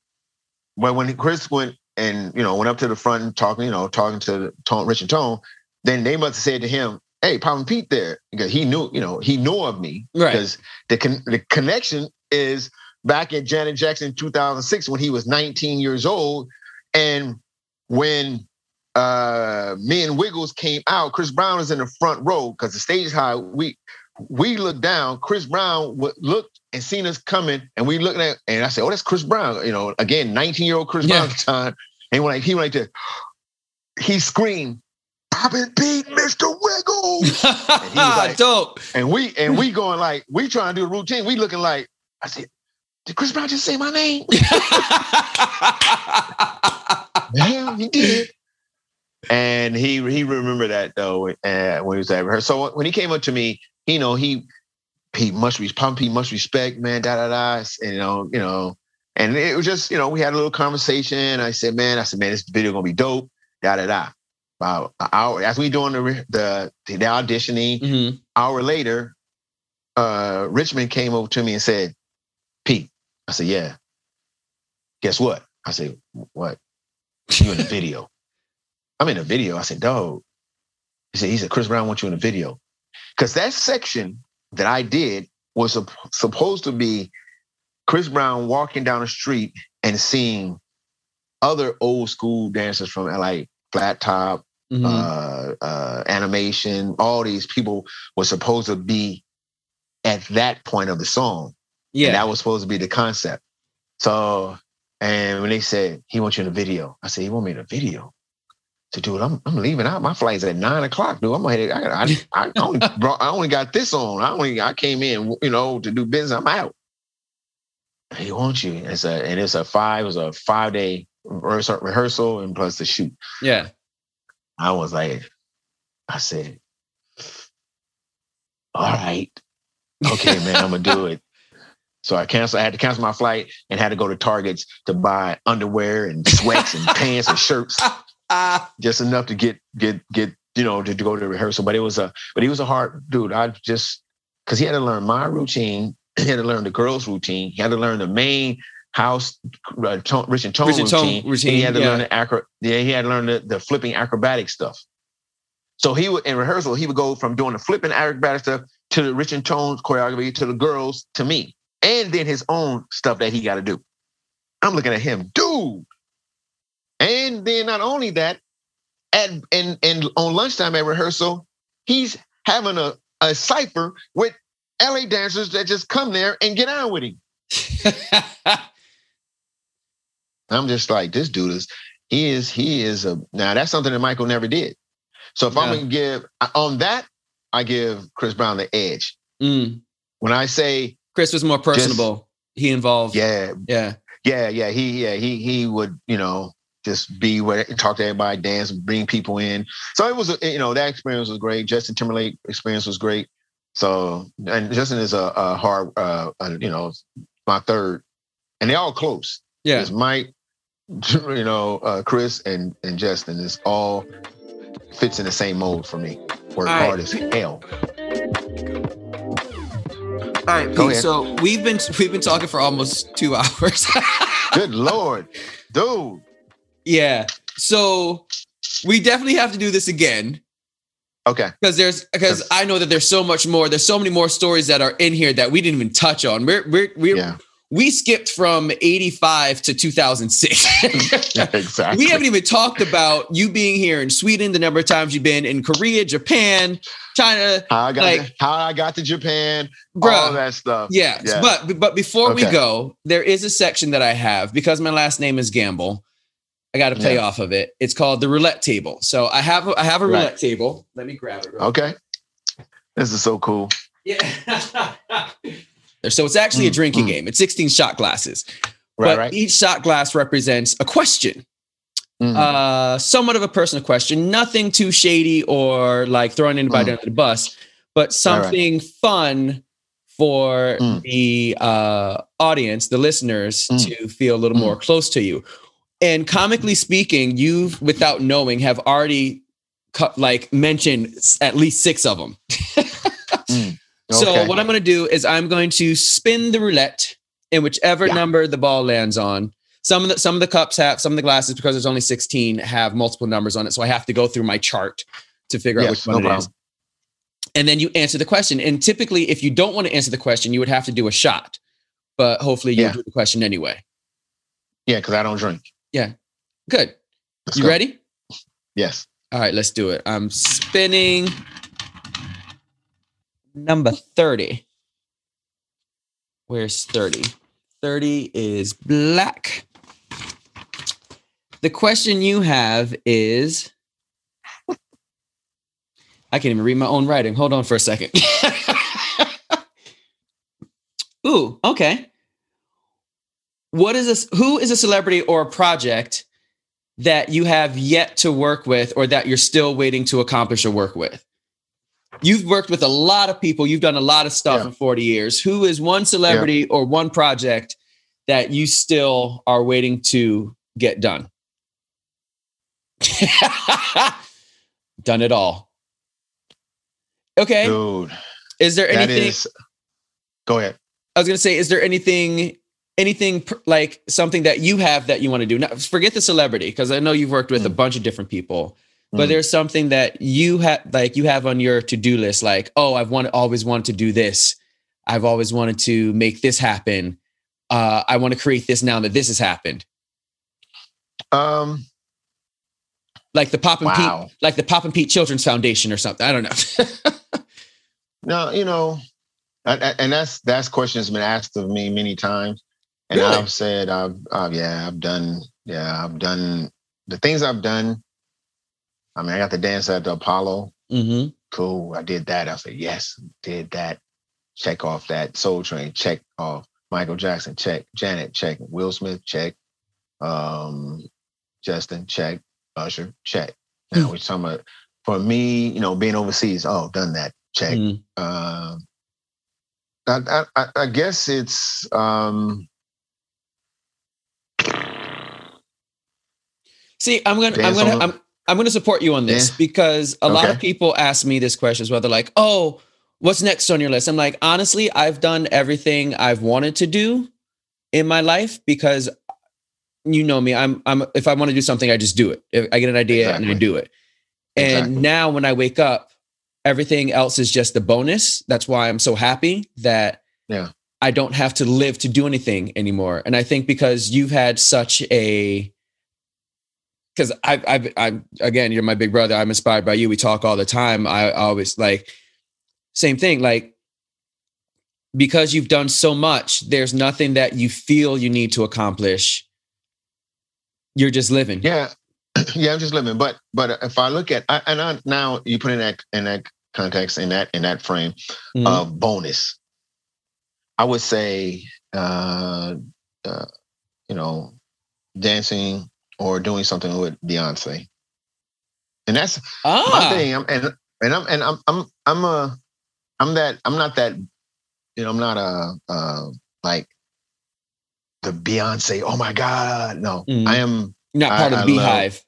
well, when Chris went and you know went up to the front and talking, you know, talking to Tone, Rich and Tone, then they must have said to him, "Hey, Popin' Pete, there," because he knew, you know, he knew of me Right. because the con- the connection is back at Janet Jackson 2006 when he was 19 years old, and when uh me and Wiggles came out, Chris Brown is in the front row because the stage is high. We we looked down. Chris Brown looked and seen us coming, and we looking at, and I said, "Oh, that's Chris Brown." You know, again, 19 year old Chris Yeah. Brown at the time, and he went he went like this. He screamed, "Popin' Pete, Mr. Wiggles!" like- Dope. And we and we going like we trying to do a routine. We looking like I said, did Chris Brown just say my name? yeah, he did. And he he remembered that though uh, when he was at rehearsal. So when he came up to me, you know he he must be pump, he must respect, man, da da da. And, you know, you know, and it was just you know we had a little conversation. I said, man, I said, man, this video gonna be dope, da da da. About an hour as we doing the the the auditioning, Mhm. hour later, uh, Richmond came over to me and said, Pete, I said, yeah. Guess what? I said, what? You in the video. I'm in the video. I said, dog. He said, he said, Chris Brown wants you in a video. Because that section that I did was sup- supposed to be Chris Brown walking down the street and seeing other old school dancers from like Flat Top, Mhm. uh, uh, animation, all these people were supposed to be at that point of the song. And yeah. that was supposed to be the concept. So, and when they said, he wants you in a video, I said, he want me in a video. So, dude, I'm, I'm leaving out. My flight's at nine o'clock, dude. I'm headed. I, I, I, only brought, I only got this on. I only I came in, you know, to do business. I'm out. He wants you. It's a and it's a five. It was a five day rehearsal, and plus the shoot. yeah. I was like, I said, all right, okay, man, I'm gonna do it. So I canceled. I had to cancel my flight and had to go to Targets to buy underwear and sweats and pants and shirts. just enough to get get get you know to, to go to rehearsal. But it was a but he was a hard dude. I just because he had to learn my routine. He had to learn the girls' routine. He had to learn the main house uh, tone, Rich and Tone Rich and Tone routine. routine, He had to yeah. learn the acro. Yeah, he had to learn the, the flipping acrobatic stuff. So he would in rehearsal, he would go from doing the flipping acrobatic stuff to the Rich and Tone's choreography to the girls to me, and then his own stuff that he got to do. I'm looking at him, dude. And then not only that, at and and on lunchtime at rehearsal, he's having a a cipher with LA dancers that just come there and get on with him. I'm just like, this dude is, he is, he is a, now that's something that Michael never did. So if I'm going to give, on that, I give Chris Brown the edge. Mm. When I say, Chris was more personable. he involved. yeah, Yeah. yeah, yeah, he, yeah, he, he would, you know, just be where, talk to everybody, dance, bring people in. So it was, you know, that experience was great. Justin Timberlake experience was great. So and Justin is a, a hard, uh, a, you know, my third, and they all close. Yeah. It's Mike, you know, uh, Chris and and Justin is all fits in the same mold for me. Work right. hard as hell. All right, Pete. ahead. So we've been we've been talking for almost two hours. Good lord, dude. Yeah. So we definitely have to do this again Okay. because there's because I know that there's so much more. There's so many more stories that are in here that we didn't even touch on. We're we're we're Yeah. we skipped from 85 to 2006. exactly. we haven't even talked about you being here in Sweden, the number of times you've been in Korea, Japan, China, how I got like- to, how I got to Japan, all that stuff. Yeah, Yeah. but but before we go, there is a section that I have because my last name is Gamble. I got to play Yeah. off of it. It's called the roulette table. So I have a, I have a Right. roulette table. Let me grab it. Okay. This is so cool. Yeah. so it's actually a Mm, drinking mm. game. It's 16 shot glasses. Right, but right. each shot glass represents a question. Mhm. Uh somewhat of a personal question, nothing too shady or like throwing anybody Mm. under the bus, but something fun for Mm. the uh audience, the listeners Mm. to feel a little Mm. more close to you. And comically speaking, you've without knowing have already cut like mentioned at least 6 of them. Mm, so Okay. what I'm going to do is I'm going to spin the roulette in whichever Yeah. number the ball lands on. Some of the some of the cups have some of the glasses because there's only 16 have multiple numbers on it, so I have to go through my chart to figure out Yes, which one no it is. problem. And then you answer the question. And typically, if you don't want to answer the question, you would have to do a shot. But hopefully, you Yeah. do the question anyway. Yeah, because I don't drink. Good. Let's you go. ready? Yes. All right, let's do it. I'm spinning number 30. Where's 30? 30 is black. The question you have is I can't even read my own writing. Hold on for a second. Ooh, okay. What is this? Who is a celebrity or a project that you have yet to work with or that you're still waiting to accomplish or work with? You've worked with a lot of people, you've done a lot of stuff Yeah. in 40 years. Who is one celebrity or one project that you still are waiting to get done? done it all. Okay. Dude, Is there anything is. Go ahead. I was going to say, is there anything, anything pr- like something that you have that you want to do? Now, forget the celebrity because I know you've worked with a Mm. bunch of different people, but Mm. there's something that you have, like you have on your to do list, like, oh, I've wanted, always wanted to do this. I've always wanted to make this happen. Uh, I want to create this now that this has happened, Um. like the Pop and Wow. Pete, like the Popin' Pete Children's Foundation or something. I don't know. No, you know, and, and that's that's has been asked of me many times, and Really? I've said, I've, I've yeah, I've done, yeah, I've done the things I've done. I mean, I got the dance at the Apollo. mm-hmm. Cool, I did that. I said, yes, did that. Check off that Soul Train. Check off Michael Jackson. Check Janet. Check Will Smith. Check um, Justin. Check Usher. Check. Now we're talking about for me, you know, being overseas. Oh, done that. Check. Mm. Um, I, I, I- I guess it's um, See, I'm gonna, I'm gonna, I'm, I'm gonna support you on this Yeah. because a lot of people ask me this question as well. They're like, "Oh, what's next on your list?" I'm like, honestly, I've done everything I've wanted to do in my life because you know me. I'm, I'm. If I want to do something, I just do it. If I get an idea and I do it. And Exactly. now when I wake up, everything else is just a bonus. That's why I'm so happy that Yeah. I don't have to live to do anything anymore. And I think because you've had such a because I've, I've, I'm again, you're my big brother. I'm inspired by you. We talk all the time. I always like same thing. Like because you've done so much, there's nothing that you feel you need to accomplish. You're just living. yeah, yeah. I'm just living. But but if I look at I, and I, now you put in that in that context in that in that frame Mhm. of bonus, I would say uh, uh, you know dancing or doing something with Beyonce, and that's my ah, thing. I'm, and and I'm and I'm I'm I'm a I'm that. I'm not that. You know, I'm not a uh, like the Beyonce. Oh my God, no. Mm. I am You're not I- part of I the love- beehive.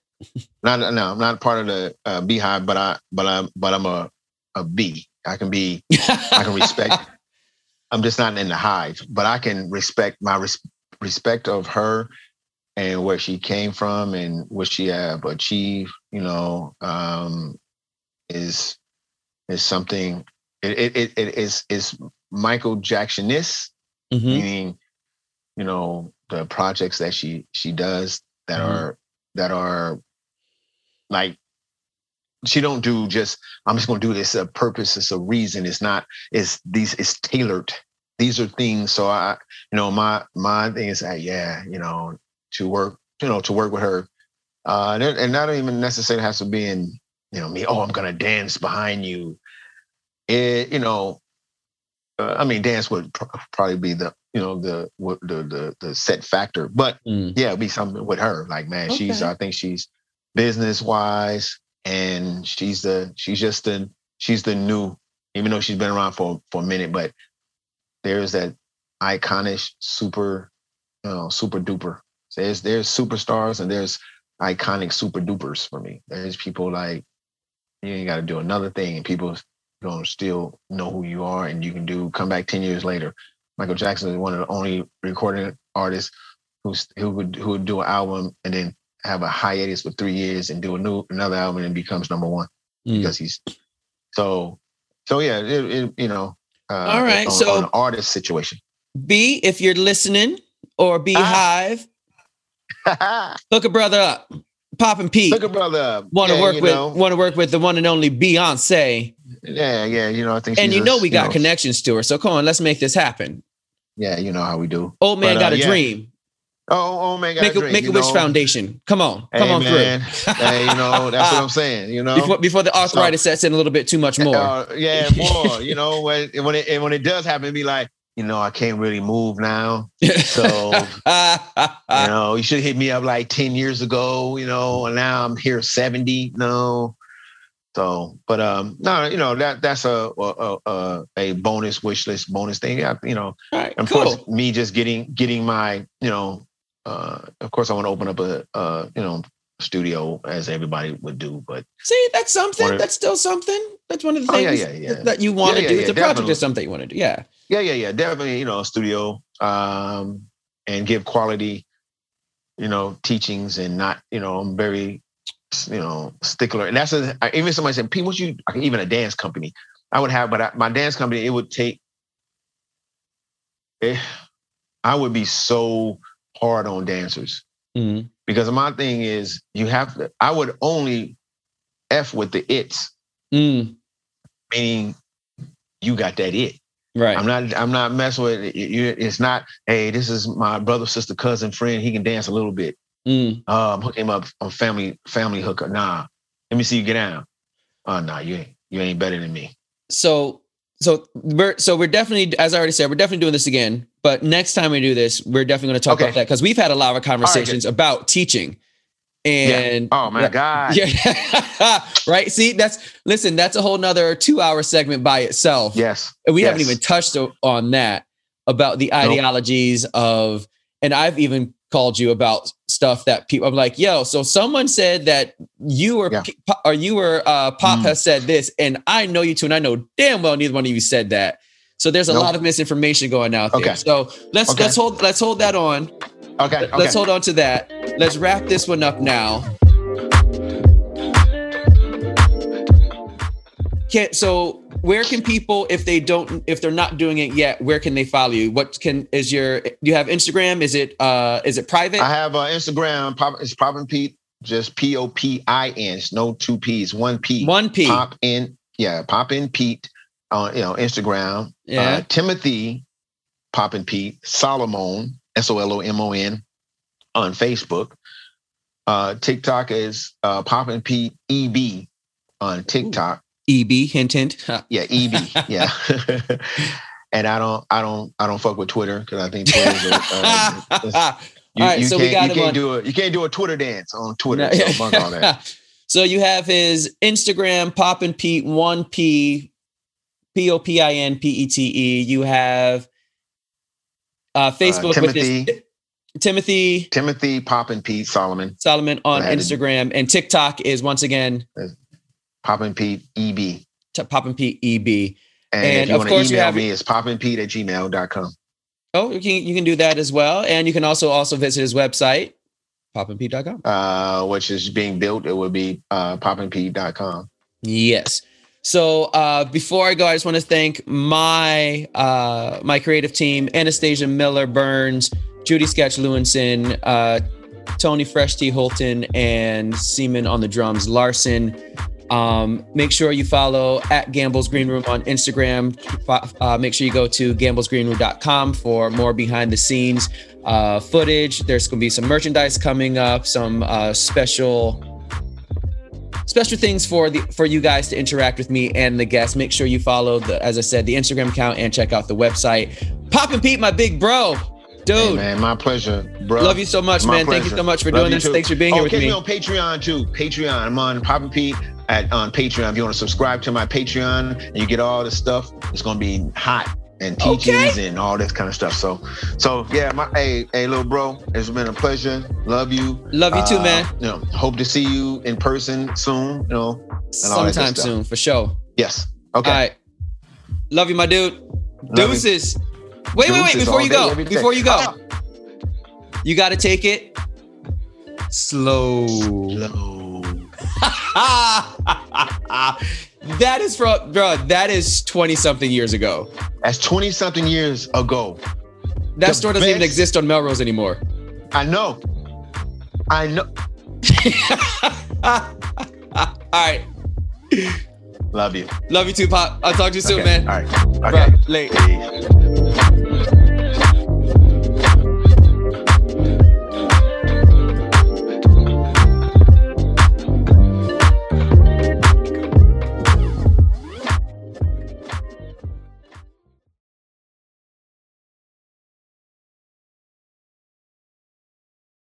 not. No, I'm not part of the uh, Beehive, but I. But I'm. But I'm a a bee. I can be. I can respect. I'm just not in the hive, but I can respect my res- respect of her and where she came from and what she have achieved. You know, um, is is something. It it it, is is Michael Jackson-ness, Mhm. meaning, you know, the projects that she she does that Mhm. are that are like she don't do just I'm just gonna do this a purpose, it's a reason. It's not, it's these it's tailored. These are things. So I, you know, my my thing is that yeah, you know, to work, you know, to work with her. Uh and, it- and not even necessarily has to be in, you know, me, oh, I'm gonna dance behind you. It, you know, uh, I mean, dance would pr- probably be the, you know, the what- the the the set factor, but Mm. yeah, it'd be something with her. Like, man, she's I think she's business wise, and she's the she's just the she's the new, even though she's been around for for a minute, but there's that iconic super, you know, super duper. There's there's superstars and there's iconic super dupers for me. There's people like you ain't got to do another thing, and people gonna still know who you are, and you can do come back ten years later. Michael Jackson is one of the only recording artists who's who would who would do an album and then have a hiatus for three years and do a new another album and becomes number one Mm. because he's so so yeah it, it, you know uh, All right, on, so- on an artist situation B, if you're listening, or Beehive, hook a brother up. Popin' Pete look a brother up. want to yeah, work with know, want to work with the one and only Beyonce, yeah yeah you know I think and you a- know we got know, connections to her. So come on, let's make this happen. yeah you know how we do Old man But, uh, got a yeah. dream. oh oh man got Make a, drink, make a you wish know. foundation. Come on, come hey, on man. through. hey you know that's what I'm saying you know before before the arthritis sets in a little bit too much more. Uh, yeah, more. you know, when when it when it does happen, be like, you know, I can't really move now. So you know, you should hit me up like ten years ago. You know, and now I'm here seventy. No, so but um, no, you know that that's a a, a, a bonus wish list bonus thing. Yeah, you know, right, of cool. course, me just getting getting my you know, uh, of course, I want to open up a uh, you know studio as everybody would do, but See, that's something. Of- That's still something. That's one of the Oh, yeah, things yeah, yeah. that you want to do. it's a yeah, project definitely. or something you want to do. Yeah. Yeah, yeah, yeah. Definitely, you know, studio um and give quality, you know, teachings and not, you know, I'm very, you know, stickler. And that's a, I- even somebody said, Pete, what you, even a dance company, I would have, but I, my dance company, it would take, eh, I would be so hard on dancers Mhm. because my thing is, you have to, I would only F with the its, Mm, meaning you got that it. Right. I'm not. I'm not messing with it. You- It's not. Hey, this is my brother, sister, cousin, friend. He can dance a little bit. Mm. Um, hook him up on family family hookup. Nah, let me see you get down. Oh, nah, you ain't. You ain't better than me. so so we're so we're definitely as i already said we're definitely doing this again but next time we do this we're definitely going to talk Okay. about that because we've had a lot of conversations about teaching and Oh my God. yeah right see that's listen that's a whole nother two hour segment by itself Yes. and we haven't even touched on that about the ideologies of and i've even called you about stuff that people i'm like yo so someone said that you or Yeah. Or you or uh, pop Mm. has said this and i know you too and i know damn well neither one of you said that so there's a Nope. lot of misinformation going out there Okay. so let's Okay. let's hold let's hold that on Okay. Okay. let's hold on to that let's wrap this one up now can so where can people if they don't if they're not doing it yet where can they follow you what can is your you have instagram is it uh is it private I have uh, Instagram. Pop. It's Popin' Pete. Just P O P I N. It's no two P's. One P. one p Pop in. Yeah. Popin' Pete on you know Instagram. yeah Uh, Timothy Popin' Pete Solomon S O L O M O N on Facebook. Uh, TikTok is uh, Popin' Pete EB on TikTok. eb hint hint Huh. Yeah, EB. yeah. and I don't, I don't, I don't fuck with Twitter because I think Twitter is. A, uh, you, All right, you so we can't, got you him can't on- do a, you can't do a Twitter dance on Twitter. No. So fuck all that. so you have his instagram Popin' Pete 1p P O P I N P E T E. You have uh, Facebook with Timothy. this Timothy Timothy Popin' Pete Solomon. Solomon on Instagram, and TikTok is once again Popin' Pete EB. T- Popin' Pete EB. And, And if you of want to email have- me, it's popandpete at gmail.com. Oh, you can you can do that as well, and you can also also visit his website, popandpete.com. Uh, which is being built. It would be uh, popandpete.com. Yes. So uh, before I go, I just want to thank my uh, my creative team: Anastasia Miller Burns, Judy Sketch Lewinson, uh, Tony Fresh T Holton, and Seaman on the drums, Larson. Um, make sure you follow at Gamble's Green Room on Instagram. Uh, make sure you go to gamblesgreenroom.com for more behind the scenes uh, footage. There's going to be some merchandise coming up, some uh, special special things for the for you guys to interact with me and the guests. Make sure you follow the, as I said, the Instagram account and check out the website. Popin' Pete, my big bro, dude. Hey, man, my pleasure, bro. Love you so much, My man. Thank you so much for Love doing this. too. Thanks for being oh, here with me. me on Patreon too. Patreon. I'm on Popin' Pete at on Patreon. If you want to subscribe to my Patreon and you get all the stuff, it's gonna be hot and teachings Okay. and all this kind of stuff. So, so yeah, my hey, hey, little bro, it's been a pleasure. Love you. Love you too, Uh, man. You know, hope to see you in person soon. You know, Sometime soon, for sure. yes. Okay. All right. Love you, my dude. Love you. Wait, wait, wait. Before you go, before you go, you got to take it slow. slow. that is from, bro. That is twenty something years ago. That's 20 something years ago. That The store doesn't even exist on Melrose anymore. I know. I know. All right. Love you. Love you too, Pop. I'll talk to you soon, Okay. man. All right. Bro, Okay. late. Peace.